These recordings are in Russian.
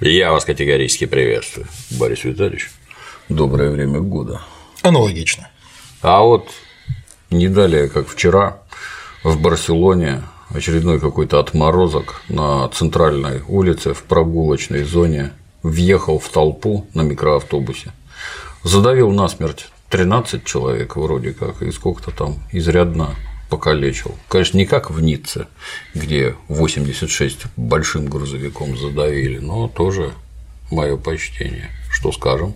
Я вас категорически приветствую, Борис Витальевич. Доброе время года. Аналогично. А вот не далее, как вчера, в Барселоне очередной какой-то отморозок на центральной улице в прогулочной зоне въехал в толпу на микроавтобусе, задавил насмерть 13 человек вроде как, и сколько-то там изрядно покалечил. Конечно, не как в Ницце, где 86 большим грузовиком задавили, но тоже мое почтение. Что скажем?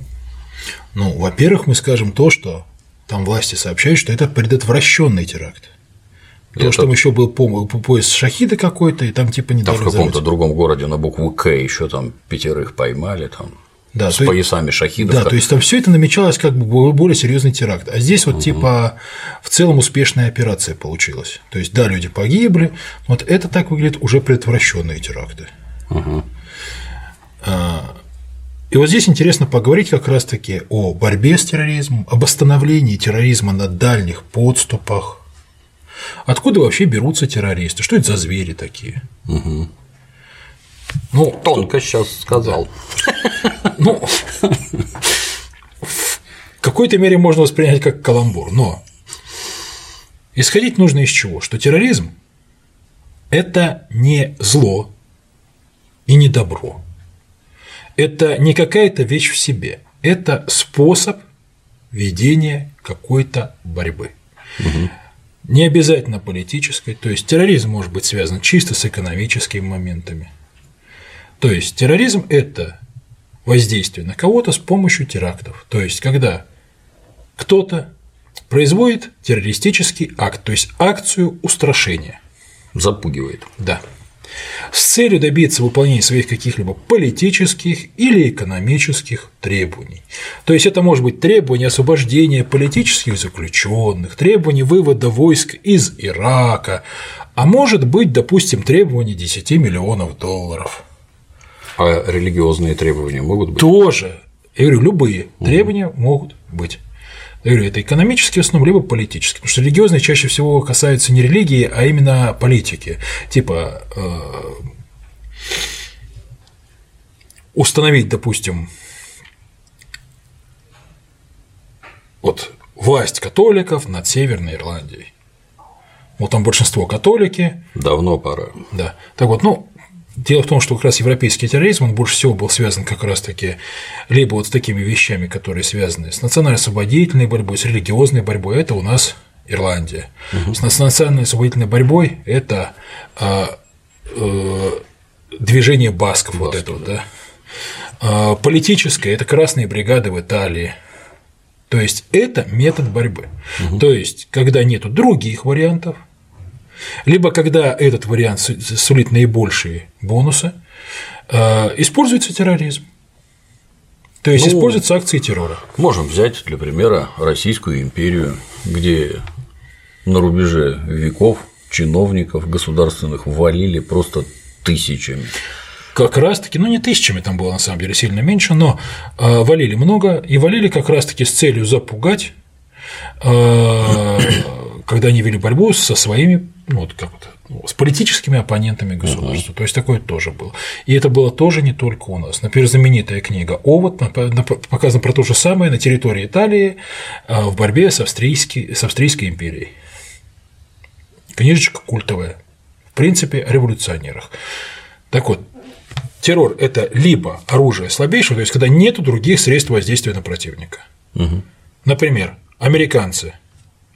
Ну, во-первых, мы скажем то, что там власти сообщают, что это предотвращенный теракт. Потому что там еще был по поезд Шахида какой-то, и там типа не Там в каком-то другом городе на букву К еще там пятерых поймали, там да, с то поясами шахидов. Да, то есть там все это намечалось как бы более серьезный теракт. А здесь вот угу. типа в целом успешная операция получилась. То есть, да, люди погибли, вот это так выглядит уже предотвращенные теракты. Угу. И вот здесь интересно поговорить как раз-таки о борьбе с терроризмом, об остановлении терроризма на дальних подступах. Откуда вообще берутся террористы? Что это за звери такие? Угу. Ну, тонко сейчас сказал. Ну, в какой-то мере можно воспринять как каламбур, но исходить нужно из чего? Что терроризм – это не зло и не добро. Это не какая-то вещь в себе, это способ ведения какой-то борьбы. Угу. Не обязательно политической, то есть терроризм может быть связан чисто с экономическими моментами, то есть терроризм – это воздействие на кого-то с помощью терактов. То есть когда кто-то производит террористический акт, то есть акцию устрашения. Запугивает. Да. С целью добиться выполнения своих каких-либо политических или экономических требований. То есть это может быть требование освобождения политических заключенных, требование вывода войск из Ирака, а может быть, допустим, требование 10 миллионов долларов. А религиозные требования могут быть? Тоже. Я говорю, любые угу. требования могут быть. Я говорю, это экономические основы, либо политические. Потому что религиозные чаще всего касаются не религии, а именно политики. Типа э, установить, допустим, вот власть католиков над Северной Ирландией. Вот там большинство католики. Давно пора. Да. Так вот, ну, Дело в том, что как раз европейский терроризм, он больше всего был связан как раз-таки либо вот с такими вещами, которые связаны с национально-освободительной борьбой, с религиозной борьбой, это у нас Ирландия. Угу. С национальной освободительной борьбой это а, а, движение басков, Басков, вот это вот, да. А, политическое это красные бригады в Италии. То есть это метод борьбы. Угу. То есть, когда нету других вариантов, либо когда этот вариант сулит наибольшие бонусы, э, используется терроризм. То есть ну, используются акции террора. Можем взять для примера Российскую империю, где на рубеже веков чиновников государственных валили просто тысячами. Как раз таки, ну не тысячами там было на самом деле сильно меньше, но э, валили много и валили как раз таки с целью запугать, э, когда они вели борьбу со своими ну, вот как это, ну, с политическими оппонентами государства. Uh-huh. То есть такое тоже было. И это было тоже не только у нас. Например, знаменитая книга Овод показана про то же самое на территории Италии а, в борьбе с, австрийской, с Австрийской империей. Книжечка культовая. В принципе, о революционерах. Так вот, террор – это либо оружие слабейшего, то есть когда нет других средств воздействия на противника. Угу. Например, американцы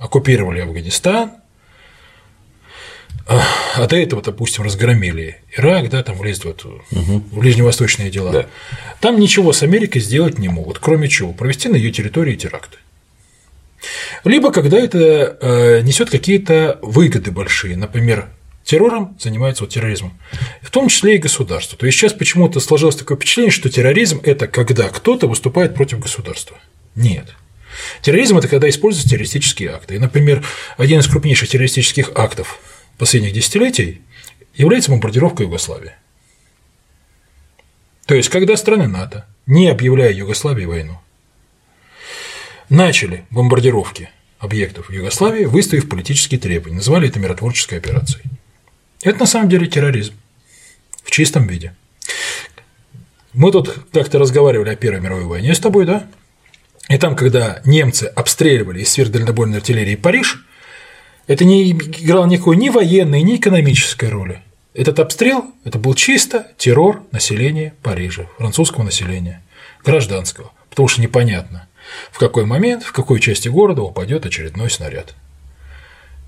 оккупировали Афганистан, а до этого, допустим, разгромили Ирак, да, там влезли в, эту, угу. в ближневосточные дела. Да. Там ничего с Америкой сделать не могут, кроме чего провести на ее территории теракты. Либо когда это э, несет какие-то выгоды большие, например, террором занимается вот терроризмом, в том числе и государство. То есть сейчас почему-то сложилось такое впечатление, что терроризм – это когда кто-то выступает против государства. Нет. Терроризм – это когда используются террористические акты. И, например, один из крупнейших террористических актов последних десятилетий является бомбардировка Югославии. То есть, когда страны НАТО, не объявляя Югославии войну, начали бомбардировки объектов Югославии, выставив политические требования, называли это миротворческой операцией. Это на самом деле терроризм в чистом виде. Мы тут как-то разговаривали о Первой мировой войне с тобой, да? И там, когда немцы обстреливали из сверхдальнобойной артиллерии Париж, это не играло никакой ни военной, ни экономической роли. Этот обстрел – это был чисто террор населения Парижа, французского населения, гражданского, потому что непонятно, в какой момент, в какой части города упадет очередной снаряд.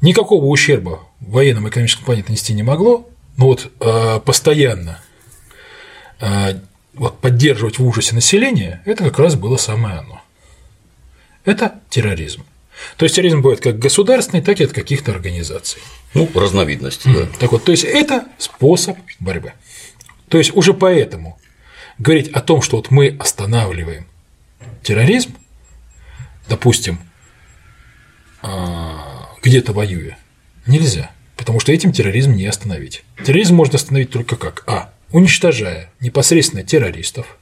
Никакого ущерба в военном и экономическом плане нанести не могло, но вот э, постоянно э, вот, поддерживать в ужасе население – это как раз было самое оно. Это терроризм. То есть терроризм бывает как государственный, так и от каких-то организаций. Ну, разновидности, да. Так вот, то есть это способ борьбы. То есть уже поэтому говорить о том, что вот мы останавливаем терроризм, допустим, а, где-то воюя, нельзя, потому что этим терроризм не остановить. Терроризм можно остановить только как? А. Уничтожая непосредственно террористов,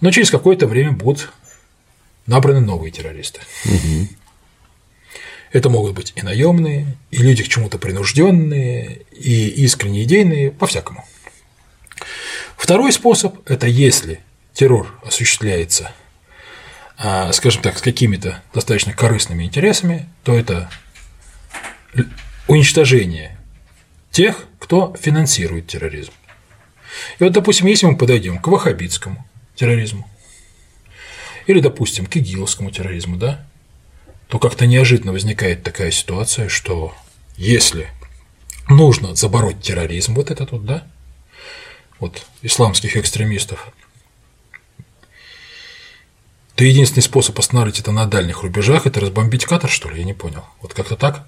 но через какое-то время будут набраны новые террористы. Это могут быть и наемные, и люди к чему-то принужденные, и искренне идейные, по-всякому. Второй способ – это если террор осуществляется, а, скажем так, с какими-то достаточно корыстными интересами, то это уничтожение тех, кто финансирует терроризм. И вот, допустим, если мы подойдем к ваххабитскому терроризму, или, допустим, к игиловскому терроризму, да, то как-то неожиданно возникает такая ситуация, что если нужно забороть терроризм, вот этот вот, да, вот исламских экстремистов, то единственный способ остановить это на дальних рубежах – это разбомбить Катар, что ли? Я не понял. Вот как-то так?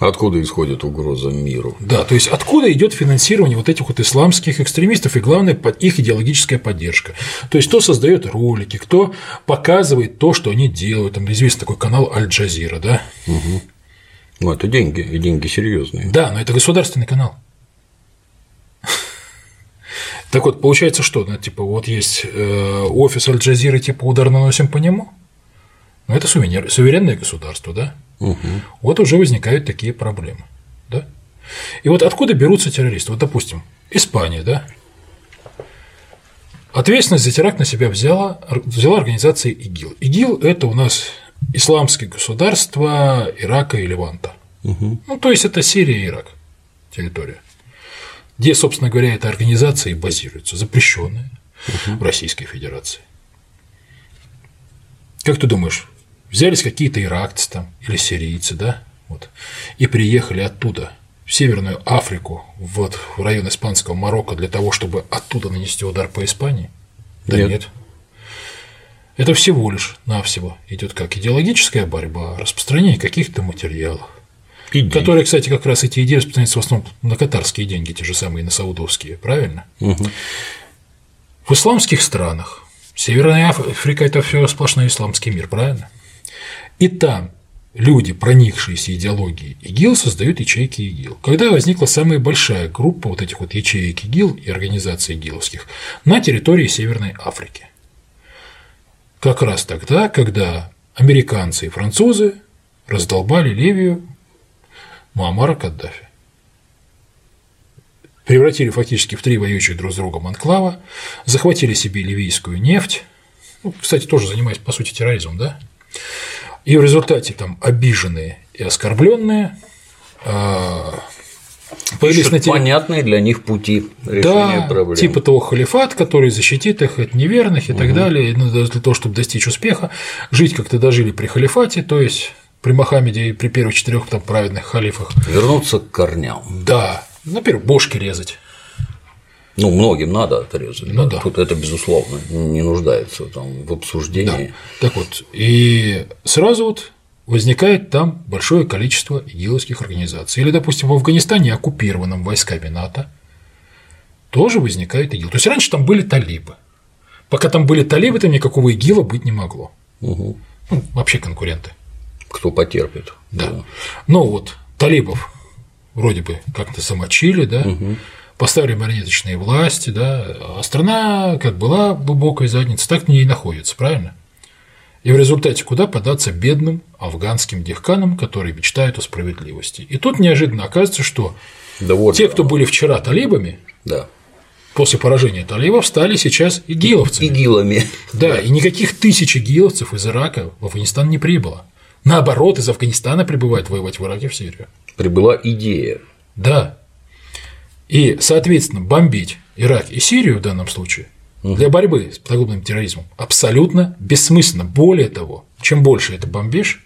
Откуда исходит угроза миру? Да, то есть откуда идет финансирование вот этих вот исламских экстремистов и, главное, их идеологическая поддержка. То есть кто создает ролики, кто показывает то, что они делают. Там известный такой канал Аль-Джазира, да? Угу. Ну, это деньги, и деньги серьезные. Да, но это государственный канал. Так вот, получается что? Ну, типа, вот есть э, офис Аль-Джазиры, типа, удар наносим по нему. Но это сувенир, суверенное государство, да? Угу. Вот уже возникают такие проблемы. Да? И вот откуда берутся террористы? Вот, допустим, Испания, да? Ответственность за теракт на себя взяла, взяла организация ИГИЛ. ИГИЛ – это у нас исламское государство Ирака и Леванта. Угу. Ну, то есть это Сирия и Ирак, территория, где, собственно говоря, эта организация и базируется, запрещенная угу. в Российской Федерации. Как ты думаешь, Взялись какие-то иракцы там или сирийцы, да, вот, и приехали оттуда в Северную Африку, вот в район испанского Марокко для того, чтобы оттуда нанести удар по Испании? Да нет. нет. Это всего лишь навсего идет как идеологическая борьба, распространение каких-то материалов. Идеи. Которые, кстати, как раз эти идеи распространяются в основном на катарские деньги, те же самые, на саудовские, правильно? Угу. В исламских странах Северная Африка – это все сплошной исламский мир, правильно? И там люди, проникшиеся идеологией ИГИЛ, создают ячейки ИГИЛ. Когда возникла самая большая группа вот этих вот ячеек ИГИЛ и организаций ИГИЛовских на территории Северной Африки? Как раз тогда, когда американцы и французы раздолбали Ливию Муаммара Каддафи. Превратили фактически в три воюющих друг с другом анклава, захватили себе ливийскую нефть, ну, кстати, тоже занимаясь, по сути, терроризмом, да? И в результате там обиженные и оскорбленные а, появились на территории. Понятные для них пути решения да, проблем. Типа того халифат, который защитит их от неверных и угу. так далее. Ну, для того, чтобы достичь успеха, жить как-то дожили при халифате, то есть при Мохаммеде и при первых четырех там праведных халифах. Вернуться к корням. Да. Например, бошки резать. Ну, многим надо отрезать. Ну, да. Тут это, безусловно, не нуждается там, в обсуждении. Да. Так вот, и сразу вот возникает там большое количество игиловских организаций. Или, допустим, в Афганистане, оккупированном войсками НАТО, тоже возникает ИГИЛ. То есть раньше там были талибы. Пока там были талибы, там никакого ИГИЛа быть не могло. Угу. Ну, вообще конкуренты. Кто потерпит. Да. да. Но вот талибов вроде бы как-то замочили, да, угу поставили марионеточные власти, да, а страна как была глубокой задницей, так в ней и находится, правильно? И в результате куда податься бедным афганским дехканам, которые мечтают о справедливости. И тут неожиданно оказывается, что да вот, те, кто были вчера талибами, да. после поражения талибов стали сейчас игиловцами. Игилами. Да, и никаких тысяч игиловцев из Ирака в Афганистан не прибыло. Наоборот, из Афганистана прибывают воевать в Ираке в Сирию. Прибыла идея. Да. И, соответственно, бомбить Ирак и Сирию в данном случае для борьбы с подобным терроризмом абсолютно бессмысленно. Более того, чем больше это бомбишь,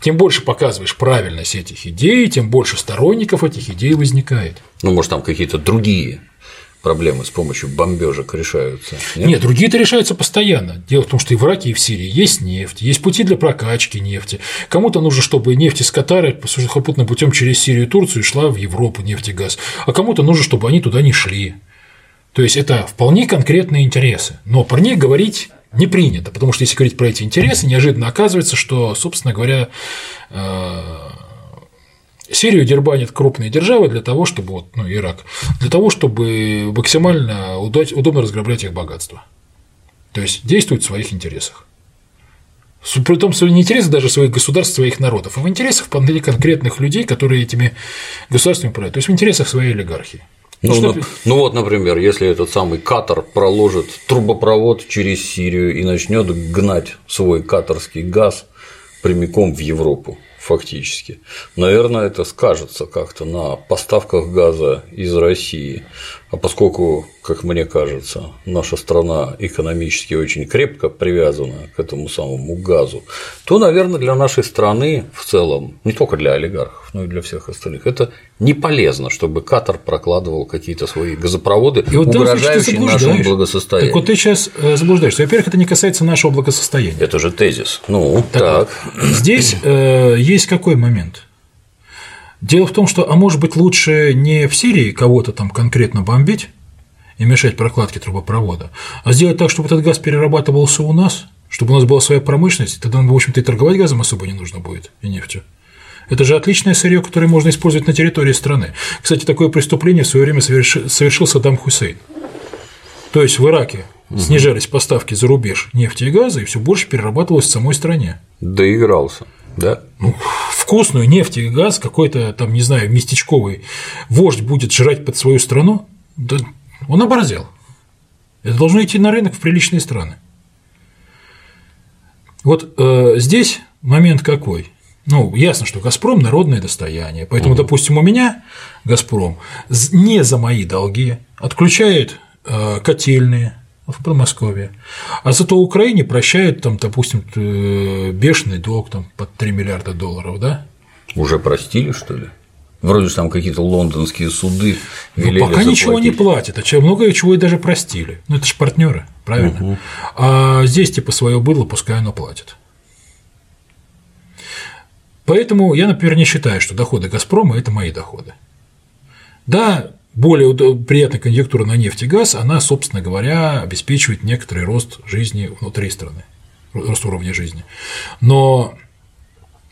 тем больше показываешь правильность этих идей, тем больше сторонников этих идей возникает. Ну, может, там какие-то другие проблемы с помощью бомбежек решаются? Нет, нет другие-то решаются постоянно. Дело в том, что и в Ираке, и в Сирии есть нефть, есть пути для прокачки нефти. Кому-то нужно, чтобы нефть из Катара сухопутным путем через Сирию и Турцию шла в Европу нефть и газ, а кому-то нужно, чтобы они туда не шли. То есть это вполне конкретные интересы. Но про них говорить не принято, потому что если говорить про эти интересы, неожиданно оказывается, что, собственно говоря, э, Сирию дербанят крупные державы для того, чтобы, вот, ну, Ирак, для того, чтобы максимально удобно разграблять их богатство. То есть действуют в своих интересах. При том, что не интересы даже своих государств, своих народов, а в интересах вполне конкретных людей, которые этими государствами управляют, то есть в интересах своей олигархии. Ну, ну, что... ну вот, например, если этот самый Катар проложит трубопровод через Сирию и начнет гнать свой катарский газ прямиком в Европу, фактически. Наверное, это скажется как-то на поставках газа из России. А поскольку, как мне кажется, наша страна экономически очень крепко привязана к этому самому газу, то, наверное, для нашей страны в целом, не только для олигархов, но и для всех остальных, это не полезно, чтобы Катар прокладывал какие-то свои газопроводы, и вот угрожающие нашему благосостоянию. Так вот ты сейчас э, заблуждаешься. Во-первых, это не касается нашего благосостояния. Это же тезис. Ну, так. так. Вот, здесь э, есть какой момент? Дело в том, что, а может быть, лучше не в Сирии кого-то там конкретно бомбить и мешать прокладке трубопровода, а сделать так, чтобы этот газ перерабатывался у нас, чтобы у нас была своя промышленность, тогда в общем-то, и торговать газом особо не нужно будет, и нефтью. Это же отличное сырье, которое можно использовать на территории страны. Кстати, такое преступление в свое время совершил Саддам Хусейн. То есть в Ираке угу. снижались поставки за рубеж нефти и газа, и все больше перерабатывалось в самой стране. Доигрался. Да. Ну, вкусную нефть и газ какой-то там, не знаю, местечковый вождь будет жрать под свою страну, да он оборзел. Это должно идти на рынок в приличные страны. Вот э, здесь момент какой? Ну, ясно, что Газпром народное достояние. Поэтому, угу. допустим, у меня Газпром не за мои долги отключает э, котельные, в Подмосковье. А зато Украине прощают, там, допустим, бешеный долг там, под 3 миллиарда долларов, да? Уже простили, что ли? Вроде же там какие-то лондонские суды ну, велели ну, пока заплатить. ничего не платят, а многое чего и даже простили. Ну, это же партнеры, правильно? Угу. А здесь типа свое быдло, пускай оно платит. Поэтому я, например, не считаю, что доходы Газпрома – это мои доходы. Да, более приятная конъюнктура на нефть и газ, она, собственно говоря, обеспечивает некоторый рост жизни внутри страны, рост уровня жизни. Но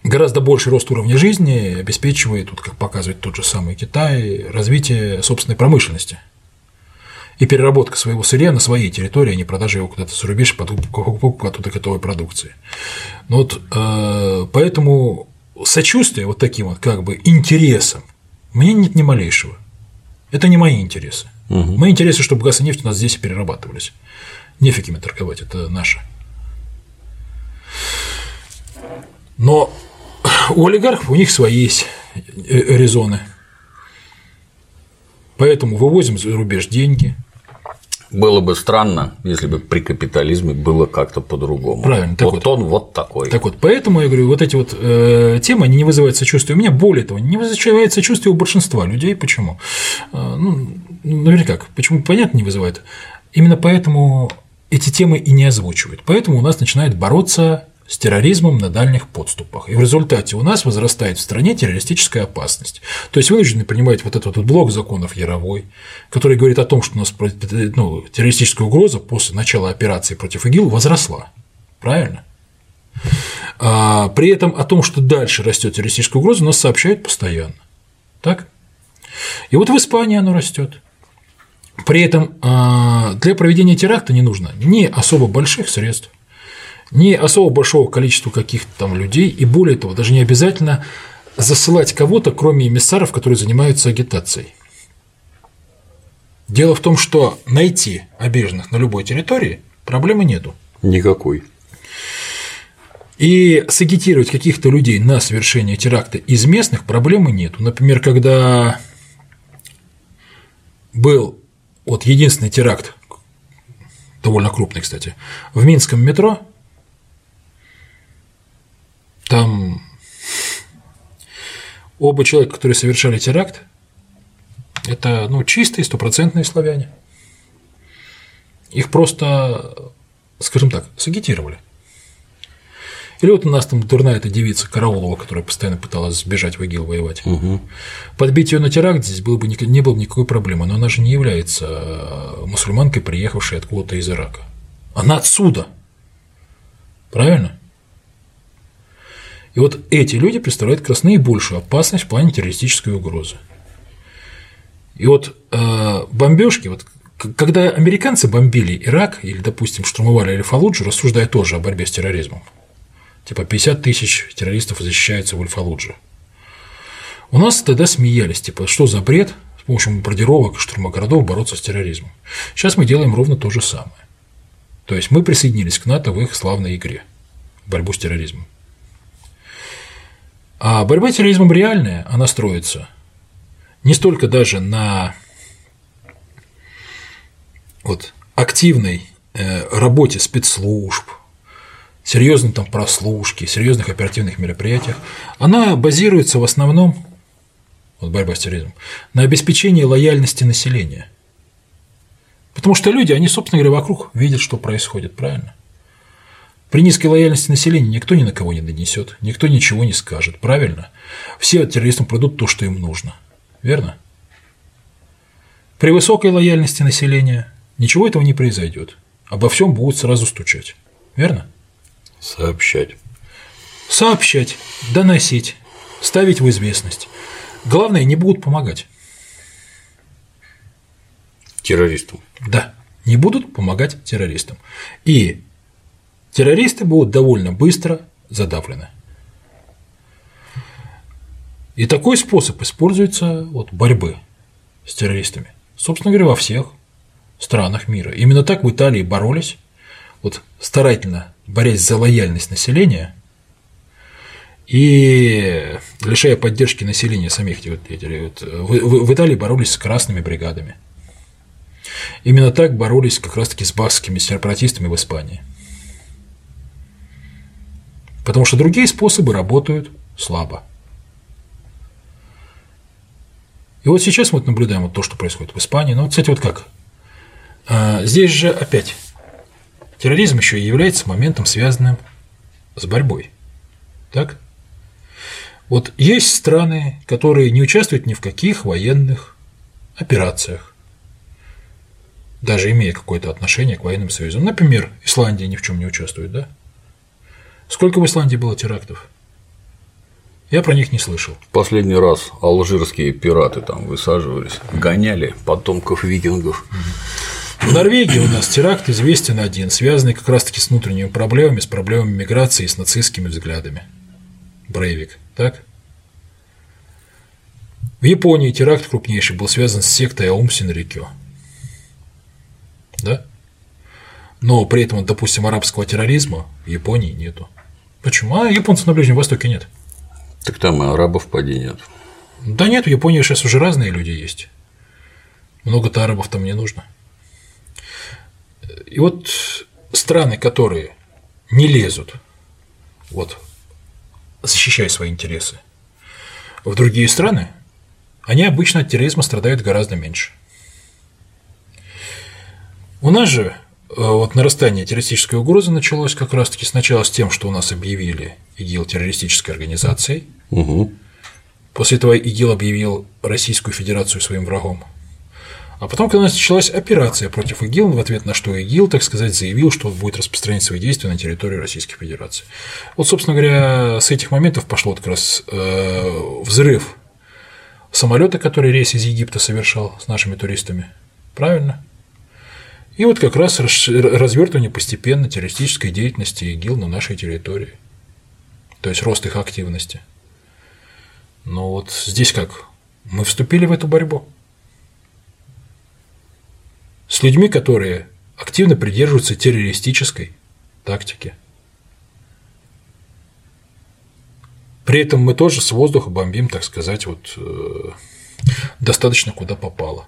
гораздо больший рост уровня жизни обеспечивает, вот как показывает тот же самый Китай, развитие собственной промышленности и переработка своего сырья на своей территории, а не продажа его куда-то за рубеж, покупку оттуда готовой продукции. Ну вот, э, поэтому сочувствие вот таким вот как бы интересам мне нет ни малейшего. Это не мои интересы. Угу. Мои интересы, чтобы газ и нефть у нас здесь перерабатывались. Нефиг ими торговать, это наше. Но у олигархов у них свои есть э, резоны. Поэтому вывозим за рубеж деньги, было бы странно, если бы при капитализме было как-то по-другому. Правильно. Так вот, вот он вот такой. Так вот, поэтому я говорю, вот эти вот э, темы, они не вызывают сочувствия у меня, более того, не вызывают сочувствия у большинства людей. Почему? Э, ну, наверняка, почему понятно не вызывает. Именно поэтому эти темы и не озвучивают. Поэтому у нас начинает бороться с терроризмом на дальних подступах. И в результате у нас возрастает в стране террористическая опасность. То есть вынуждены принимать вот этот вот блок законов Яровой, который говорит о том, что у нас ну, террористическая угроза после начала операции против ИГИЛ возросла. Правильно? А при этом о том, что дальше растет террористическая угроза, нас сообщают постоянно. Так? И вот в Испании оно растет. При этом а, для проведения теракта не нужно ни особо больших средств, не особо большого количества каких-то там людей, и более того, даже не обязательно засылать кого-то, кроме эмиссаров, которые занимаются агитацией. Дело в том, что найти обиженных на любой территории проблемы нету. Никакой. И сагитировать каких-то людей на совершение теракта из местных проблемы нету. Например, когда был вот единственный теракт, довольно крупный, кстати, в Минском метро, там оба человека, которые совершали теракт, это ну, чистые, стопроцентные славяне. Их просто, скажем так, сагитировали. Или вот у нас там дурная эта девица Караулова, которая постоянно пыталась сбежать в ИГИЛ воевать. Угу. Подбить ее на теракт здесь было бы, не было бы никакой проблемы, но она же не является э, мусульманкой, приехавшей откуда-то из Ирака. Она отсюда. Правильно? И вот эти люди представляют как раз наибольшую опасность в плане террористической угрозы. И вот э, бомбежки, вот когда американцы бомбили Ирак или, допустим, штурмовали Аль-Фалуджу, рассуждая тоже о борьбе с терроризмом, типа 50 тысяч террористов защищается в Аль-Фалудже. У нас тогда смеялись, типа, что за бред с помощью бомбардировок штурма городов бороться с терроризмом. Сейчас мы делаем ровно то же самое. То есть мы присоединились к НАТО в их славной игре – борьбу с терроризмом. А борьба с терроризмом реальная, она строится не столько даже на вот, активной э, работе спецслужб, серьезной там прослушке, серьезных оперативных мероприятиях, она базируется в основном, вот борьба с терроризмом, на обеспечении лояльности населения. Потому что люди, они, собственно говоря, вокруг видят, что происходит, правильно? При низкой лояльности населения никто ни на кого не донесет, никто ничего не скажет, правильно? Все террористам придут то, что им нужно. Верно? При высокой лояльности населения ничего этого не произойдет. Обо всем будут сразу стучать. Верно? Сообщать. Сообщать, доносить, ставить в известность. Главное, не будут помогать. Террористам. Да, не будут помогать террористам. И террористы будут довольно быстро задавлены. И такой способ используется вот, борьбы с террористами. Собственно говоря, во всех странах мира. Именно так в Италии боролись, вот старательно борясь за лояльность населения и лишая поддержки населения самих вот, вот, в, в Италии боролись с красными бригадами. Именно так боролись как раз-таки с баскскими сепаратистами в Испании. Потому что другие способы работают слабо. И вот сейчас мы наблюдаем вот то, что происходит в Испании. Ну, кстати, вот как. А, здесь же опять терроризм еще является моментом, связанным с борьбой. Так? Вот есть страны, которые не участвуют ни в каких военных операциях, даже имея какое-то отношение к военным союзам. Например, Исландия ни в чем не участвует, да? Сколько в Исландии было терактов? Я про них не слышал. Последний раз алжирские пираты там высаживались, гоняли потомков викингов. В Норвегии у нас теракт известен один, связанный как раз-таки с внутренними проблемами, с проблемами миграции и с нацистскими взглядами. Брейвик, так? В Японии теракт крупнейший был связан с сектой Аум Синрикё. Да? Но при этом, допустим, арабского терроризма в Японии нету. Почему? А японцев на Ближнем Востоке нет. Так там и арабов поди нет. Да нет, в Японии сейчас уже разные люди есть. Много-то арабов там не нужно. И вот страны, которые не лезут, вот, защищая свои интересы, в другие страны, они обычно от терроризма страдают гораздо меньше. У нас же вот нарастание террористической угрозы началось как раз-таки сначала с тем, что у нас объявили ИГИЛ террористической организацией. Угу. После этого ИГИЛ объявил Российскую Федерацию своим врагом. А потом, когда началась операция против ИГИЛ, в ответ на что ИГИЛ, так сказать, заявил, что он будет распространять свои действия на территории Российской Федерации. Вот, собственно говоря, с этих моментов пошло как раз э, взрыв самолета, который рейс из Египта совершал с нашими туристами. Правильно? И вот как раз развертывание постепенно террористической деятельности ИГИЛ на нашей территории. То есть рост их активности. Но вот здесь как? Мы вступили в эту борьбу. с людьми, которые активно придерживаются террористической тактики. При этом мы тоже с воздуха бомбим, так сказать, вот э, достаточно куда попало.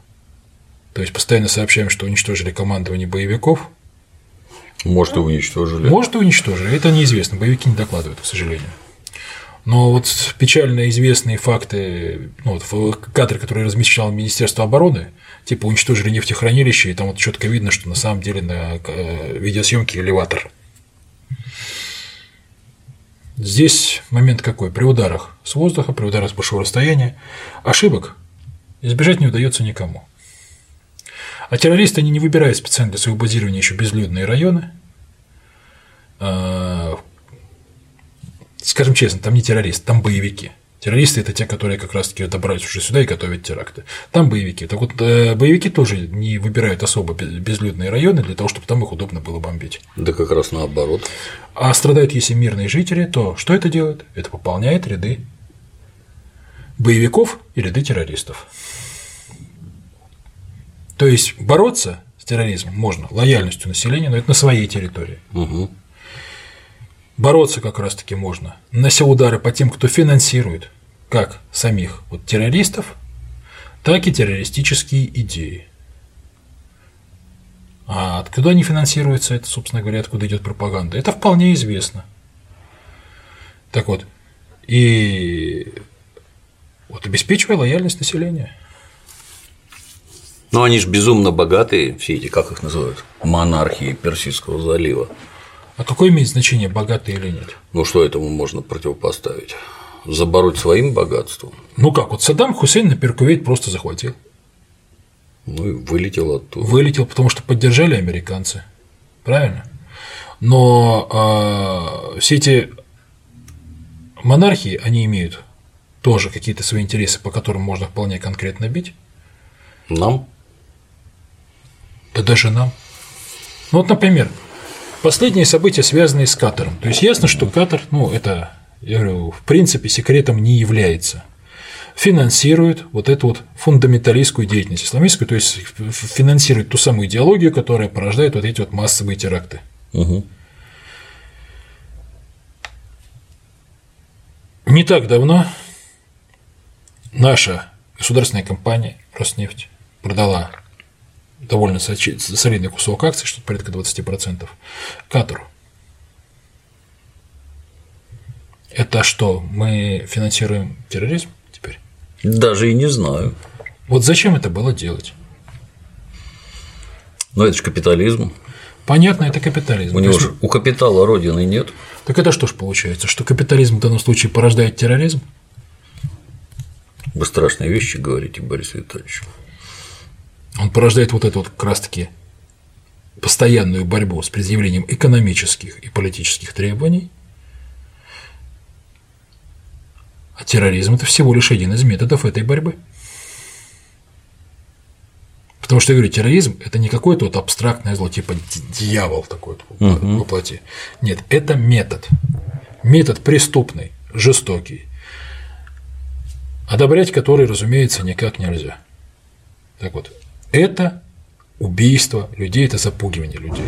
То есть постоянно сообщаем, что уничтожили командование боевиков. Может, и уничтожили. Может, и уничтожили. Это неизвестно. Боевики не докладывают, к сожалению. Но вот печально известные факты, ну, вот кадры, которые размещало Министерство обороны, типа уничтожили нефтехранилище, и там вот четко видно, что на самом деле на э, видеосъемке элеватор. Здесь момент какой? При ударах с воздуха, при ударах с большого расстояния ошибок избежать не удается никому. А террористы они не выбирают специально для своего базирования еще безлюдные районы, а, скажем честно, там не террористы, там боевики. Террористы – это те, которые как раз-таки добрались уже сюда и готовят теракты. Там боевики. Так вот, э, боевики тоже не выбирают особо безлюдные районы для того, чтобы там их удобно было бомбить. Да как раз наоборот. А страдают, если мирные жители, то что это делает? Это пополняет ряды боевиков и ряды террористов. То есть бороться с терроризмом можно лояльностью населения, но это на своей территории. Угу бороться как раз-таки можно, нанося удары по тем, кто финансирует как самих вот террористов, так и террористические идеи. А откуда они финансируются, это, собственно говоря, откуда идет пропаганда, это вполне известно. Так вот, и вот обеспечивая лояльность населения. Ну, они же безумно богатые, все эти, как их называют, монархии Персидского залива. А какое имеет значение, богатый или нет? Ну, что этому можно противопоставить? Забороть своим богатством? Ну как, вот Саддам Хусейн, например, Кувейт просто захватил. Ну и вылетел оттуда. Вылетел, потому что поддержали американцы. Правильно? Но э, все эти монархии, они имеют тоже какие-то свои интересы, по которым можно вполне конкретно бить. Нам? Да даже нам. Ну вот, например, Последние события, связанные с Катаром. То есть ясно, что Катар, ну, это, я говорю, в принципе, секретом не является. Финансирует вот эту вот фундаменталистскую деятельность исламистскую, то есть финансирует ту самую идеологию, которая порождает вот эти вот массовые теракты. Угу. Не так давно наша государственная компания Роснефть продала довольно солидный кусок акций, что-то порядка 20%, Катару. Это что, мы финансируем терроризм теперь? Даже и не знаю. Вот зачем это было делать? Ну, это же капитализм. Понятно, это капитализм. У него же у капитала родины нет. Так это что ж получается, что капитализм в данном случае порождает терроризм? Вы страшные вещи говорите, Борис Витальевич. Он порождает вот эту вот как раз-таки постоянную борьбу с предъявлением экономических и политических требований, а терроризм – это всего лишь один из методов этой борьбы. Потому что, я говорю, терроризм – это не какое-то вот абстрактное зло, типа дьявол такой вот воплоти. Нет, это метод. Метод преступный, жестокий, одобрять который, разумеется, никак нельзя. Так вот, это убийство людей, это запугивание людей.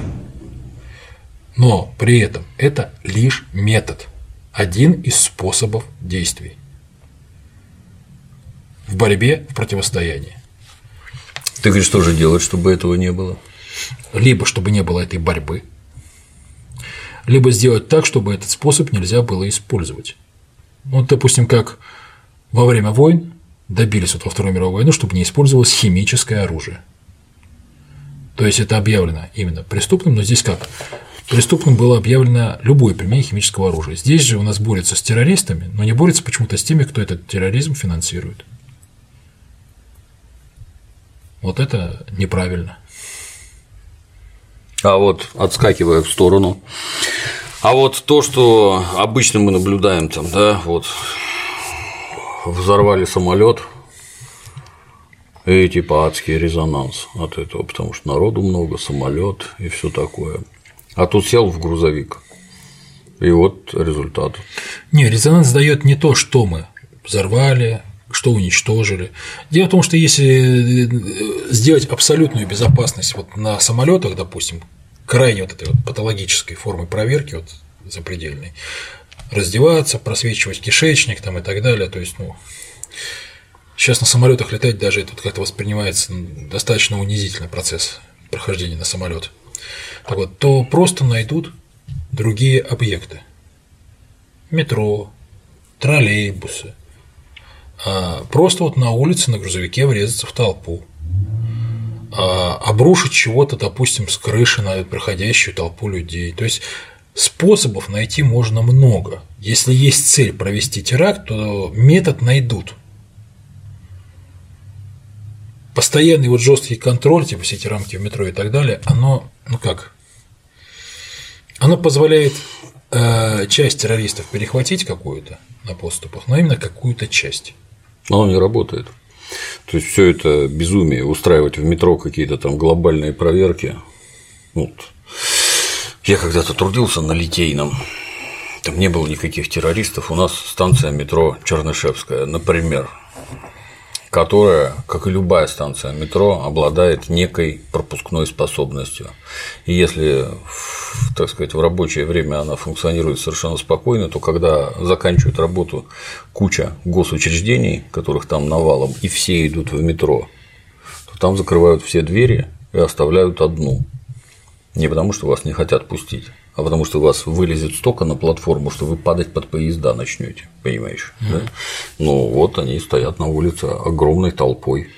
Но при этом это лишь метод, один из способов действий в борьбе, в противостоянии. Ты говоришь, что же делать, чтобы этого не было? Либо чтобы не было этой борьбы, либо сделать так, чтобы этот способ нельзя было использовать. Вот, допустим, как во время войн добились вот во Вторую мировую войну, чтобы не использовалось химическое оружие. То есть это объявлено именно преступным, но здесь как? Преступным было объявлено любое применение химического оружия. Здесь же у нас борется с террористами, но не борется почему-то с теми, кто этот терроризм финансирует. Вот это неправильно. А вот отскакивая в сторону, а вот то, что обычно мы наблюдаем там, да, вот взорвали самолет, и типа адский резонанс от этого, потому что народу много, самолет и все такое. А тут сел в грузовик. И вот результат. Не, резонанс дает не то, что мы взорвали, что уничтожили. Дело в том, что если э, сделать абсолютную безопасность вот на самолетах, допустим, крайне вот этой вот патологической формы проверки, вот запредельной, раздеваться, просвечивать кишечник там и так далее, то есть, ну, сейчас на самолетах летать даже тут как-то воспринимается достаточно унизительный процесс прохождения на самолет. Так вот, то просто найдут другие объекты. Метро, троллейбусы, а просто вот на улице на грузовике врезаться в толпу, а обрушить чего-то, допустим, с крыши на проходящую толпу людей. То есть способов найти можно много. Если есть цель провести теракт, то метод найдут. Постоянный вот жесткий контроль, типа все эти рамки в метро и так далее, оно, ну как, оно позволяет э, часть террористов перехватить какую-то на поступах, но именно какую-то часть. Но он не работает. То есть все это безумие устраивать в метро какие-то там глобальные проверки. Вот. Я когда-то трудился на Литейном. Там не было никаких террористов. У нас станция метро Чернышевская, например которая, как и любая станция метро, обладает некой пропускной способностью. И если, так сказать, в рабочее время она функционирует совершенно спокойно, то когда заканчивает работу куча госучреждений, которых там навалом, и все идут в метро, то там закрывают все двери и оставляют одну. Не потому, что вас не хотят пустить, а потому что у вас вылезет столько на платформу, что вы падать под поезда начнете, понимаешь? Mm-hmm. Да? Ну вот они стоят на улице огромной толпой.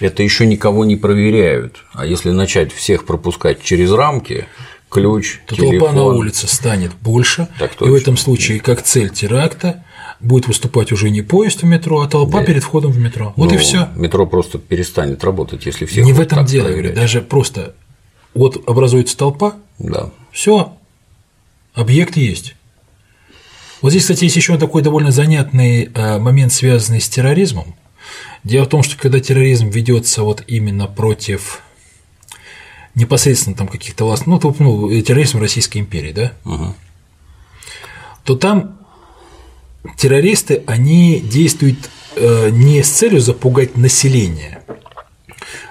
Это еще никого не проверяют. А если начать всех пропускать через рамки, ключ, то телефон... толпа на улице станет больше, так и в этом случае, как цель теракта, будет выступать уже не поезд в метро, а толпа да. перед входом в метро. Вот ну, и все. Метро просто перестанет работать, если все. Не в этом дело, я говорю, даже просто вот образуется толпа, да. все, объект есть. Вот здесь, кстати, есть еще такой довольно занятный э, момент, связанный с терроризмом. Дело в том, что когда терроризм ведется вот именно против непосредственно там каких-то власт, ну, ну, терроризм Российской империи, да, угу. то там террористы, они действуют э, не с целью запугать население,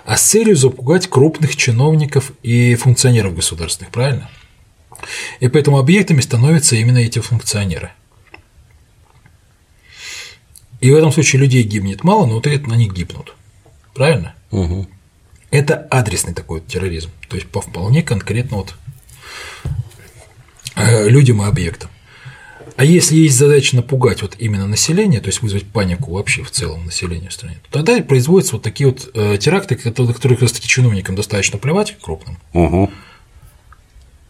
а с целью запугать крупных чиновников и функционеров государственных, правильно? И поэтому объектами становятся именно эти функционеры. И в этом случае людей гибнет мало, но вот это они гибнут. Правильно? Угу. Это адресный такой вот терроризм. То есть по вполне конкретно вот э, людям и объектам. А если есть задача напугать вот именно население, то есть вызвать панику вообще в целом населения в стране, то тогда производятся вот такие вот э, теракты, которые как раз таки чиновникам достаточно плевать крупным, угу.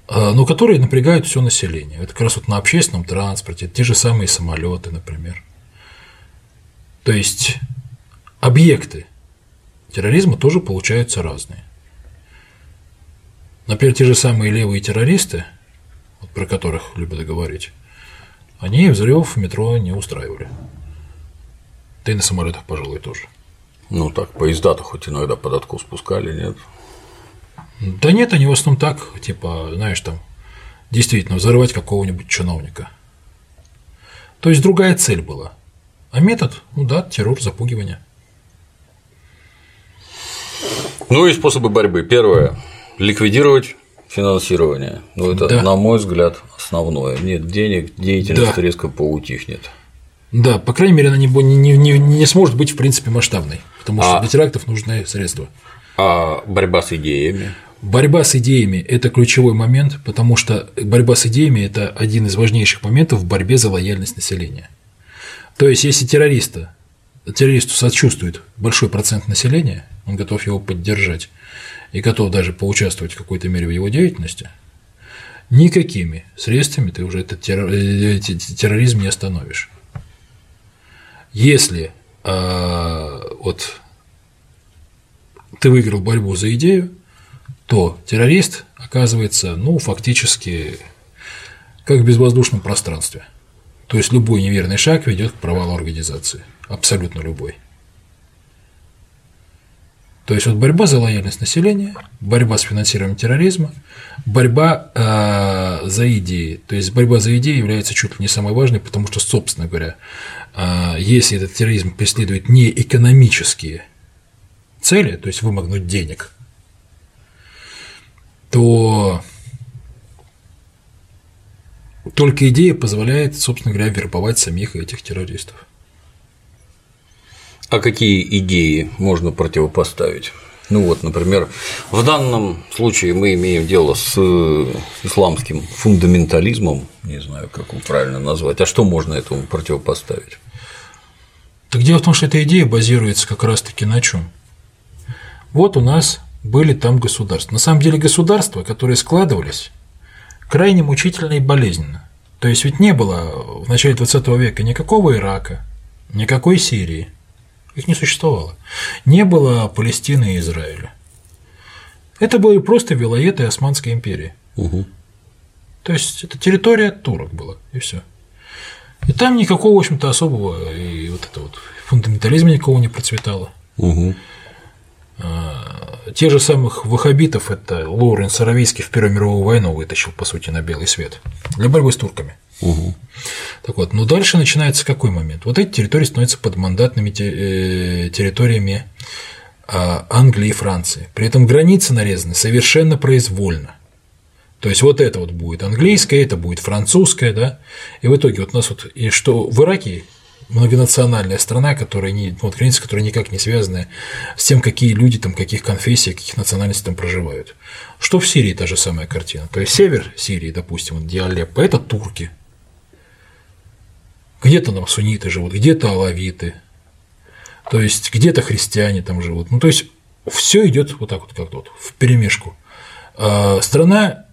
Но которые напрягают все население. Это как раз вот на общественном транспорте, те же самые самолеты, например. То есть объекты терроризма тоже получаются разные. Например, те же самые левые террористы, вот про которых любят говорить, они взрыв в метро не устраивали. Да и на самолетах, пожалуй, тоже. Ну так, поезда-то хоть иногда под откос спускали, нет? Да нет, они в основном так, типа, знаешь, там, действительно, взорвать какого-нибудь чиновника. То есть другая цель была. А метод, ну да, террор, запугивание. Ну и способы борьбы. Первое – ликвидировать финансирование. Ну, это, да. на мой взгляд, основное. Нет денег, деятельность да. резко поутихнет. Да, по крайней мере, она не, не, не, не сможет быть, в принципе, масштабной, потому что а... для терактов нужны средства. А борьба с идеями? Борьба с идеями – это ключевой момент, потому что борьба с идеями – это один из важнейших моментов в борьбе за лояльность населения. То есть, если террориста, террористу сочувствует большой процент населения, он готов его поддержать и готов даже поучаствовать в какой-то мере в его деятельности, никакими средствами ты уже этот э, терроризм не остановишь. Если э, вот ты выиграл борьбу за идею, то террорист оказывается, ну, фактически, как в безвоздушном пространстве. То есть любой неверный шаг ведет к провалу организации. Абсолютно любой. То есть вот борьба за лояльность населения, борьба с финансированием терроризма, борьба э, за идеи. То есть борьба за идеи является чуть ли не самой важной, потому что, собственно говоря, э, если этот терроризм преследует не экономические цели, то есть вымогнуть денег, то только идея позволяет, собственно говоря, вербовать самих этих террористов. А какие идеи можно противопоставить? Ну вот, например, в данном случае мы имеем дело с исламским фундаментализмом, не знаю, как его правильно назвать, а что можно этому противопоставить? Так дело в том, что эта идея базируется как раз-таки на чем? Вот у нас были там государства. На самом деле государства, которые складывались крайне мучительно и болезненно. То есть ведь не было в начале 20 века никакого Ирака, никакой Сирии, их не существовало. Не было Палестины и Израиля. Это были просто вилоеты Османской империи. Угу. То есть это территория турок была, и все. И там никакого, в общем-то, особого и вот это вот фундаментализма никого не процветало. Угу. Те же самых ваххабитов это Лоуренс Аравийский в Первую мировую войну вытащил, по сути, на белый свет для борьбы с турками. Угу. Так вот, но дальше начинается какой момент? Вот эти территории становятся подмандатными э, территориями а, Англии и Франции. При этом границы нарезаны совершенно произвольно. То есть вот это вот будет английское, это будет французское, да, и в итоге вот у нас вот, и что в Ираке многонациональная страна, которая не, вот границы, которые никак не связаны с тем, какие люди там, каких конфессий, каких национальностей там проживают. Что в Сирии та же самая картина. То есть север Сирии, допустим, вот Диалеппо, это турки, где-то там сунниты живут, где-то алавиты, то есть где-то христиане там живут. Ну, то есть все идет вот так вот, как тут, в перемешку. А страна,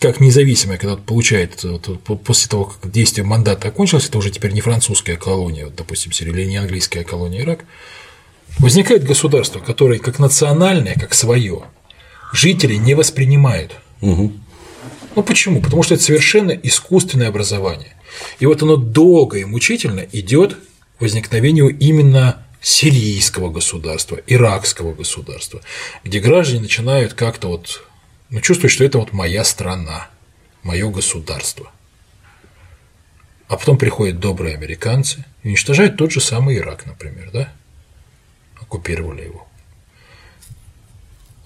как независимая, когда получает вот, после того, как действие мандата окончилось, это уже теперь не французская колония, вот, допустим, Сирия, или не английская колония Ирак, возникает государство, которое как национальное, как свое, жители не воспринимают. Угу. Ну почему? Потому что это совершенно искусственное образование. И вот оно долго и мучительно идет к возникновению именно сирийского государства, иракского государства, где граждане начинают как-то вот ну, чувствовать, что это вот моя страна, мое государство. А потом приходят добрые американцы и уничтожают тот же самый Ирак, например, да? Оккупировали его.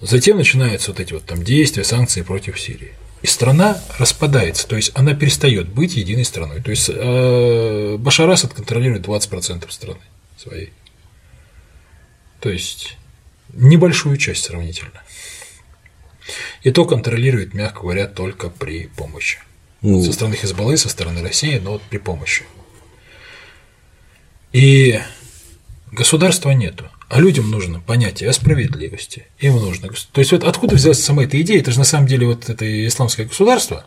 Затем начинаются вот эти вот там действия, санкции против Сирии и страна распадается, то есть она перестает быть единой страной. То есть э, Башар Асад контролирует 20% страны своей. То есть небольшую часть сравнительно. И то контролирует, мягко говоря, только при помощи. Ну. Со стороны Хизбаллы, со стороны России, но вот при помощи. И государства нету. А людям нужно понятие о справедливости. Им нужно. То есть, вот откуда взялась сама эта идея? Это же на самом деле вот это исламское государство.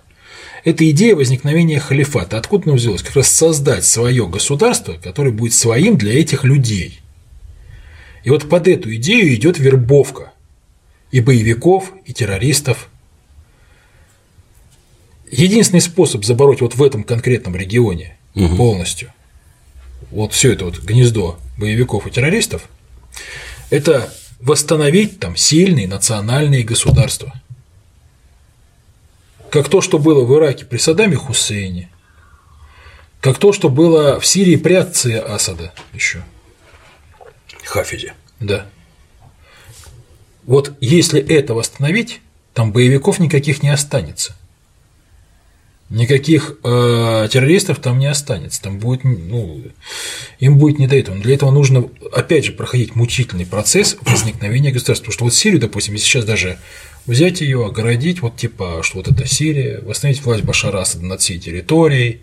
Это идея возникновения халифата. Откуда она взялась? Как раз создать свое государство, которое будет своим для этих людей. И вот под эту идею идет вербовка и боевиков, и террористов. Единственный способ забороть вот в этом конкретном регионе угу. полностью вот все это вот гнездо боевиков и террористов это восстановить там сильные национальные государства. Как то, что было в Ираке при Саддаме Хусейне, как то, что было в Сирии при отце Асада еще. Хафизе. Да. Вот если это восстановить, там боевиков никаких не останется никаких э, террористов там не останется, там будет, ну, им будет не до этого. Но для этого нужно, опять же, проходить мучительный процесс возникновения государства. Потому что вот Сирию, допустим, если сейчас даже взять ее, огородить, вот типа, что вот это Сирия, восстановить власть Башара Асада над всей территорией,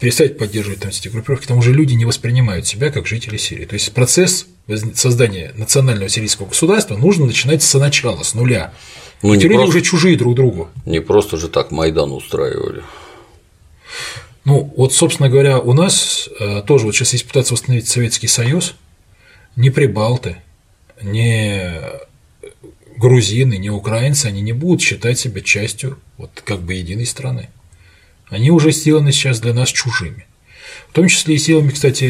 перестать поддерживать там эти группировки, там уже люди не воспринимают себя как жители Сирии. То есть процесс создания национального сирийского государства нужно начинать с начала, с нуля. Ну, Теперь просто, уже чужие друг другу. Не просто же так Майдан устраивали. Ну, вот, собственно говоря, у нас э, тоже вот сейчас есть пытаться восстановить Советский Союз, ни прибалты, ни грузины, ни украинцы, они не будут считать себя частью вот как бы единой страны. Они уже сделаны сейчас для нас чужими. В том числе и силами, кстати,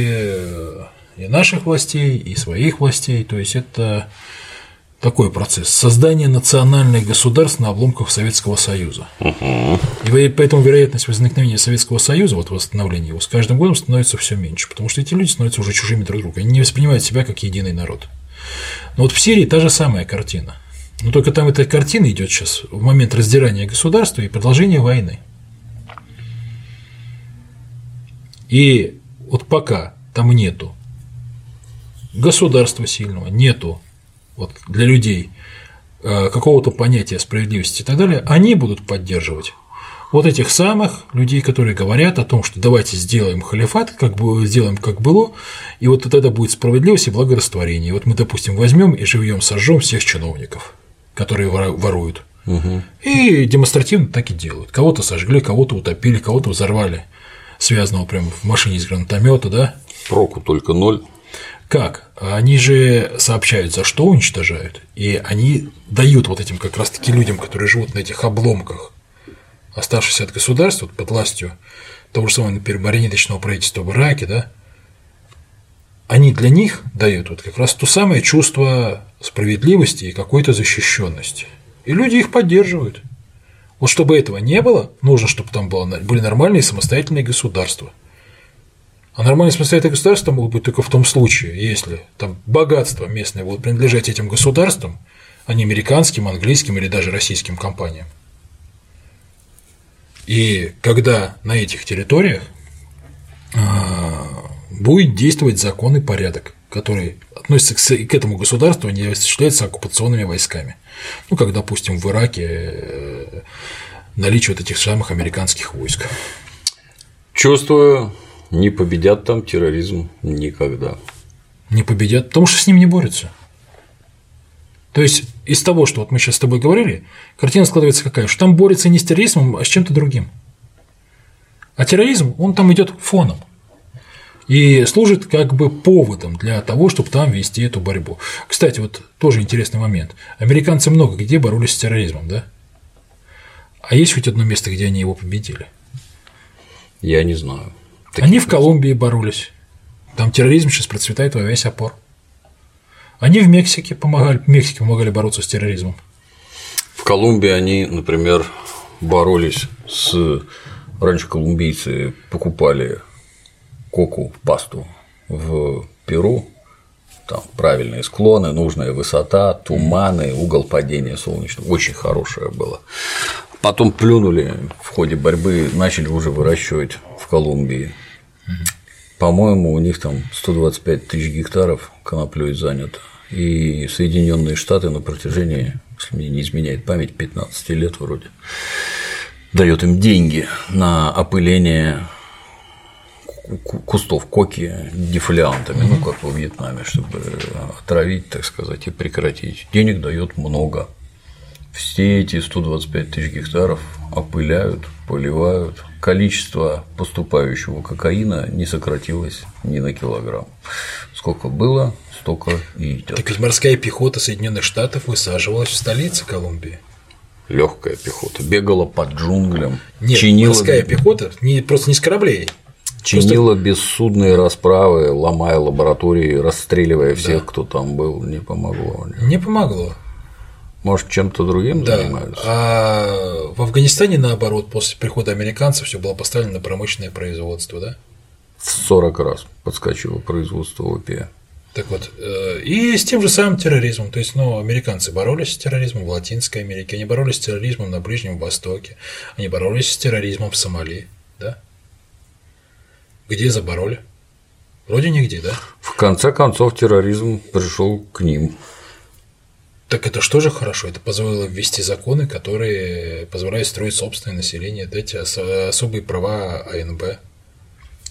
и наших властей, и своих властей. То есть это такой процесс – создание национальных государств на обломках Советского Союза. И поэтому вероятность возникновения Советского Союза, вот восстановления его, с каждым годом становится все меньше, потому что эти люди становятся уже чужими друг другу, они не воспринимают себя как единый народ. Но вот в Сирии та же самая картина. Но только там эта картина идет сейчас в момент раздирания государства и продолжения войны. И вот пока там нету государства сильного, нету вот, для людей э, какого-то понятия справедливости и так далее, они будут поддерживать вот этих самых людей, которые говорят о том, что давайте сделаем халифат, как бы сделаем как было, и вот тогда будет справедливость и благорастворение. И вот мы, допустим, возьмем и живьем сожжем всех чиновников, которые воруют. Угу. И демонстративно так и делают. Кого-то сожгли, кого-то утопили, кого-то взорвали, связанного прямо в машине из гранатомета, да? Проку только ноль. Как? Они же сообщают, за что уничтожают, и они дают вот этим как раз-таки людям, которые живут на этих обломках, оставшихся от государства под властью того же самого, например, марионеточного правительства в Ираке, да, они для них дают вот как раз то самое чувство справедливости и какой-то защищенности. И люди их поддерживают. Вот чтобы этого не было, нужно, чтобы там было, были нормальные самостоятельные государства – а нормальные самостоятельные государства могут быть только в том случае, если там богатство местное будут принадлежать этим государствам, а не американским, английским или даже российским компаниям. И когда на этих территориях а, будет действовать закон и порядок, который относится к этому государству, не осуществляется оккупационными войсками. Ну, как, допустим, в Ираке э, наличие вот этих самых американских войск. Чувствую, не победят там терроризм никогда. Не победят, потому что с ним не борются. То есть из того, что вот мы сейчас с тобой говорили, картина складывается какая, что там борется не с терроризмом, а с чем-то другим. А терроризм, он там идет фоном и служит как бы поводом для того, чтобы там вести эту борьбу. Кстати, вот тоже интересный момент. Американцы много где боролись с терроризмом, да? А есть хоть одно место, где они его победили? Я не знаю. Они в Колумбии боролись. Там терроризм сейчас процветает во весь опор. Они в Мексике помогали, в Мексике помогали бороться с терроризмом. В Колумбии они, например, боролись с раньше колумбийцы покупали коку пасту в Перу, там правильные склоны, нужная высота, туманы, угол падения солнечного, очень хорошее было. Потом плюнули в ходе борьбы, начали уже выращивать в Колумбии по-моему, у них там 125 тысяч гектаров коноплей занято. И Соединенные Штаты на протяжении, если мне не изменяет память, 15 лет вроде, дает им деньги на опыление кустов коки дефолиантами, ну как во Вьетнаме, чтобы отравить, так сказать, и прекратить. Денег дает много. Все эти 125 тысяч гектаров опыляют, поливают, количество поступающего кокаина не сократилось ни на килограмм. Сколько было, столько и идет. Так ведь морская пехота Соединенных Штатов высаживалась в столице Колумбии. Легкая пехота бегала под джунглям. Нет, чинила... морская пехота не, просто не с кораблей. Чинила просто... бессудные расправы, ломая лаборатории, расстреливая всех, да. кто там был, не помогло. Не помогло. Может, чем-то другим да. занимаются? А в Афганистане, наоборот, после прихода американцев все было поставлено на промышленное производство, да? В 40 раз подскочило производство опия. Так вот, э, и с тем же самым терроризмом. То есть, ну, американцы боролись с терроризмом в Латинской Америке, они боролись с терроризмом на Ближнем Востоке, они боролись с терроризмом в Сомали, да? Где забороли? Вроде нигде, да? В конце концов, терроризм пришел к ним. Так это что же хорошо? Это позволило ввести законы, которые позволяют строить собственное население, дать особые права АНБ.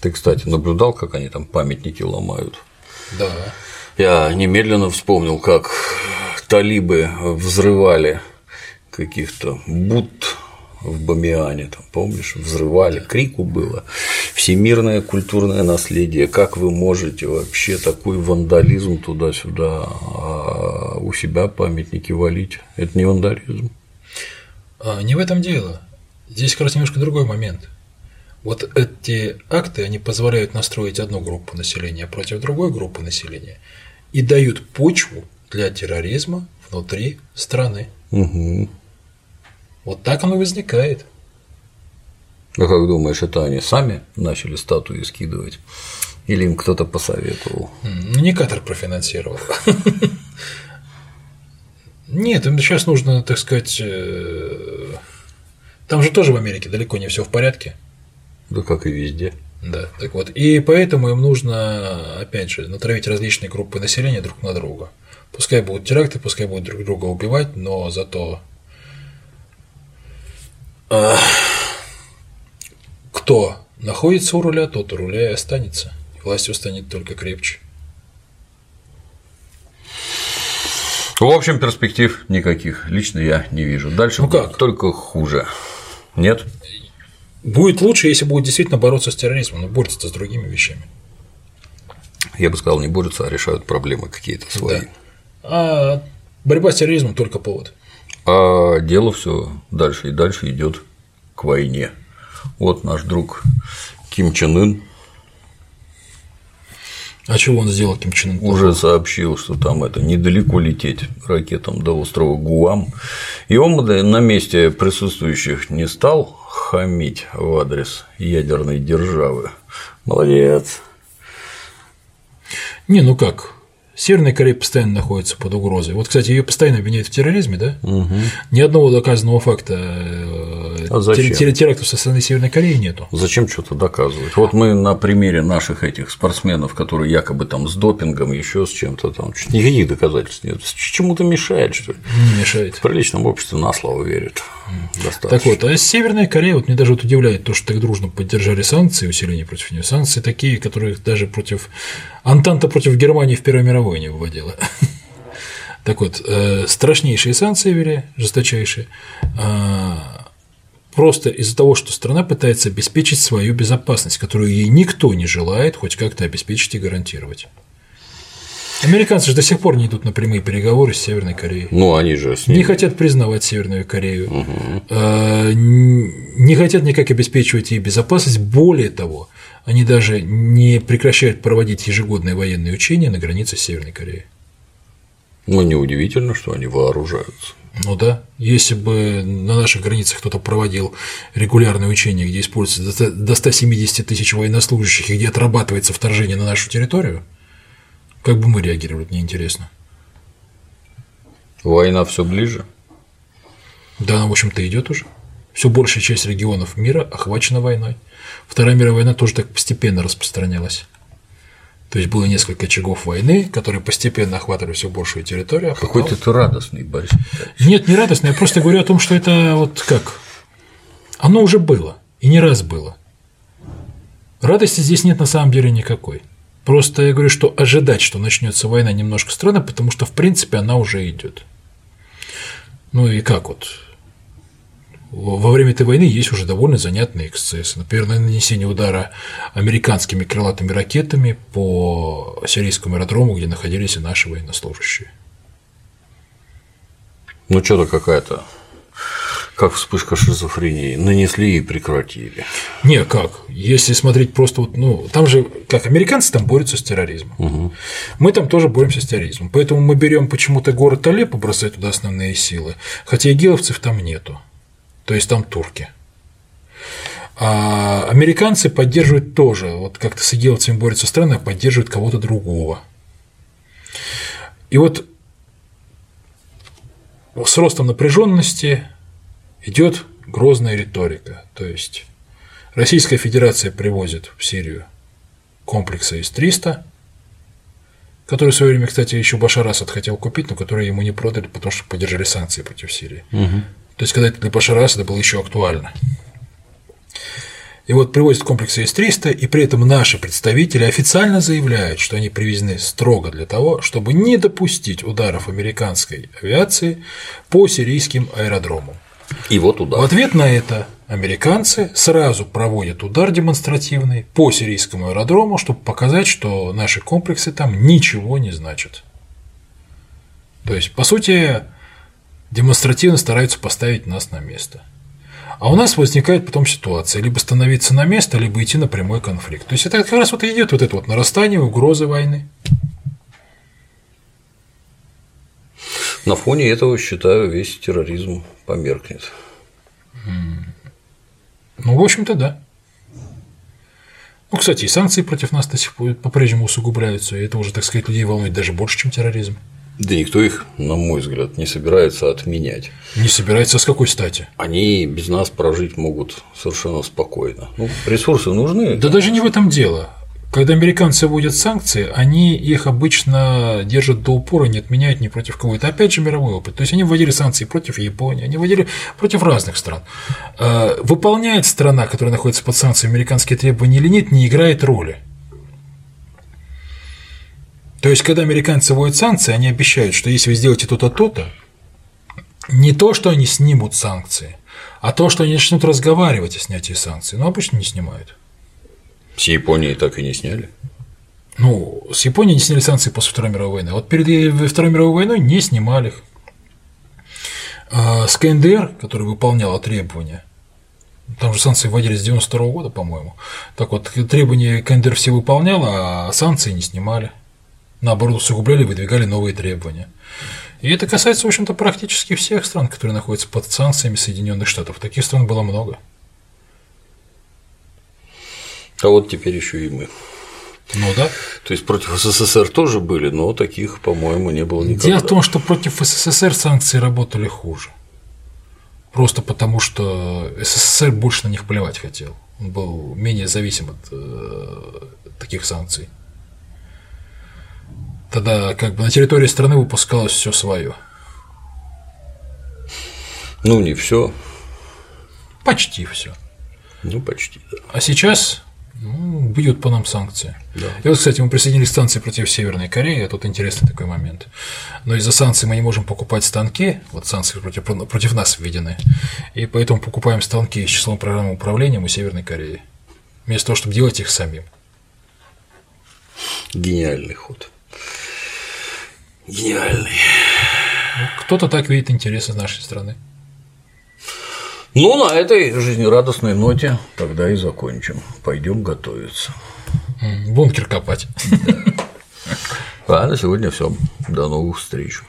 Ты, кстати, наблюдал, как они там памятники ломают? Да. Я немедленно вспомнил, как талибы взрывали каких-то Будд в Бамиане, там, помнишь, взрывали, крику было. Всемирное культурное наследие, как вы можете вообще такой вандализм туда-сюда, а у себя памятники валить? Это не вандализм. А, не в этом дело. Здесь как раз немножко другой момент. Вот эти акты, они позволяют настроить одну группу населения против другой группы населения и дают почву для терроризма внутри страны. Угу. Вот так оно возникает. А как думаешь, это они сами начали статуи скидывать? Или им кто-то посоветовал? Не Катар профинансировал. Нет, им сейчас нужно, так сказать, э, там же тоже в Америке далеко не все в порядке. Да как и везде. Да, так вот. И поэтому им нужно, опять же, натравить различные группы населения друг на друга. Пускай будут теракты, пускай будут друг друга убивать, но зато кто находится у руля, тот у руля и останется. Власть станет только крепче. В общем, перспектив никаких лично я не вижу. Дальше ну как? только хуже. Нет? Будет лучше, если будет действительно бороться с терроризмом, но борется с другими вещами. Я бы сказал, не борются, а решают проблемы какие-то свои. Да. А борьба с терроризмом только повод. А дело все дальше и дальше идет к войне. Вот наш друг Ким Чен Ын а чего он сделал Ким Чен Ын? Уже сообщил, что там это недалеко лететь ракетам до острова Гуам. И он на месте присутствующих не стал хамить в адрес ядерной державы. Молодец. Не, ну как, Северная Корея постоянно находится под угрозой. Вот, кстати, ее постоянно обвиняют в терроризме, да? Угу. Ни одного доказанного факта э, а терактов со стороны Северной Кореи нету. Зачем что-то доказывать? Вот мы на примере наших этих спортсменов, которые якобы там с допингом, еще с чем-то там, никаких доказательств нет. Чему-то мешает, что ли? Не мешает. В приличном обществе на слово верят. Достаточно. Так вот, а Северная Корея, вот мне даже вот удивляет то, что так дружно поддержали санкции, усиление против нее. Санкции такие, которые даже против Антанта против Германии в Первой мировой не выводила. Так вот, э, страшнейшие санкции ввели, жесточайшие, а, просто из-за того, что страна пытается обеспечить свою безопасность, которую ей никто не желает хоть как-то обеспечить и гарантировать. Американцы же до сих пор не идут на прямые переговоры с Северной Кореей. Ну, они же с ними... Не хотят признавать Северную Корею, угу. не хотят никак обеспечивать ей безопасность. Более того, они даже не прекращают проводить ежегодные военные учения на границе с Северной Кореей. Ну, неудивительно, что они вооружаются. Ну да, если бы на наших границах кто-то проводил регулярные учения, где используется до 170 тысяч военнослужащих и где отрабатывается вторжение на нашу территорию, как бы мы реагировали, мне интересно. Война все ближе? Да, она, в общем-то, идет уже. Все большая часть регионов мира охвачена войной. Вторая мировая война тоже так постепенно распространялась. То есть было несколько очагов войны, которые постепенно охватывали все большую территорию. А Какой-то ты радостный, Борис. Нет, не радостный, я просто говорю о том, что это вот как. Оно уже было, и не раз было. Радости здесь нет на самом деле никакой. Просто я говорю, что ожидать, что начнется война, немножко странно, потому что в принципе она уже идет. Ну и как вот? Во время этой войны есть уже довольно занятные эксцессы. Например, нанесение удара американскими крылатыми ракетами по сирийскому аэродрому, где находились и наши военнослужащие. Ну, что-то какая-то как вспышка шизофрении, нанесли и прекратили. Не, как? Если смотреть просто вот, ну, там же, как американцы там борются с терроризмом. Угу. Мы там тоже боремся с терроризмом. Поэтому мы берем почему-то город Алеппо, бросать туда основные силы, хотя игиловцев там нету. То есть там турки. А американцы поддерживают тоже, вот как-то с игиловцами борются страны, а поддерживают кого-то другого. И вот с ростом напряженности идет грозная риторика. То есть Российская Федерация привозит в Сирию комплексы С-300, которые в свое время, кстати, еще Башар Асад хотел купить, но которые ему не продали, потому что поддержали санкции против Сирии. Угу. То есть, когда это для Башара Асада было еще актуально. И вот привозят комплексы С-300, и при этом наши представители официально заявляют, что они привезены строго для того, чтобы не допустить ударов американской авиации по сирийским аэродромам. И вот удар. В ответ на это американцы сразу проводят удар демонстративный по сирийскому аэродрому, чтобы показать, что наши комплексы там ничего не значат. То есть, по сути, демонстративно стараются поставить нас на место. А у нас возникает потом ситуация, либо становиться на место, либо идти на прямой конфликт. То есть это как раз вот идет вот это вот нарастание угрозы войны. На фоне этого, считаю, весь терроризм померкнет. Ну, в общем-то, да. Ну, кстати, и санкции против нас до сих пор по-прежнему усугубляются, и это уже, так сказать, людей волнует даже больше, чем терроризм. Да никто их, на мой взгляд, не собирается отменять. Не собирается с какой стати? Они без нас прожить могут совершенно спокойно. Ну, ресурсы нужны. Да даже не в этом дело. Когда американцы вводят санкции, они их обычно держат до упора, не отменяют ни против кого. Это опять же мировой опыт. То есть они вводили санкции против Японии, они вводили против разных стран. Э, выполняет страна, которая находится под санкциями, американские требования или нет, не играет роли. То есть, когда американцы вводят санкции, они обещают, что если вы сделаете то-то, то-то, не то, что они снимут санкции, а то, что они начнут разговаривать о снятии санкций. Но обычно не снимают. С Японией так и не сняли. Ну, с Японией не сняли санкции после Второй мировой войны. Вот перед Второй мировой войной не снимали их. А с КНДР, который выполняла требования, там же санкции вводились с 92 года, по-моему. Так вот, требования КНДР все выполняла, а санкции не снимали. Наоборот, усугубляли, выдвигали новые требования. И это касается, в общем-то, практически всех стран, которые находятся под санкциями Соединенных Штатов. Таких стран было много. А вот теперь еще и мы. Ну да. То есть против СССР тоже были, но таких, по-моему, не было никогда. Дело в том, что против СССР санкции работали хуже. Просто потому, что СССР больше на них плевать хотел. Он был менее зависим от э, таких санкций. Тогда как бы на территории страны выпускалось все свое. Ну, не все. Почти все. Ну, почти, да. А сейчас ну, бьют по нам санкции. Да. И вот, кстати, мы присоединились к санкции против Северной Кореи, тут интересный такой момент. Но из-за санкций мы не можем покупать станки, вот санкции против, против нас введены, и поэтому покупаем станки с числом программы управления у Северной Кореи, вместо того, чтобы делать их самим. Гениальный ход. Гениальный. Ну, кто-то так видит интересы нашей страны. Ну, на этой жизнерадостной ноте тогда и закончим. Пойдем готовиться. Бункер копать. А на сегодня все. До новых встреч.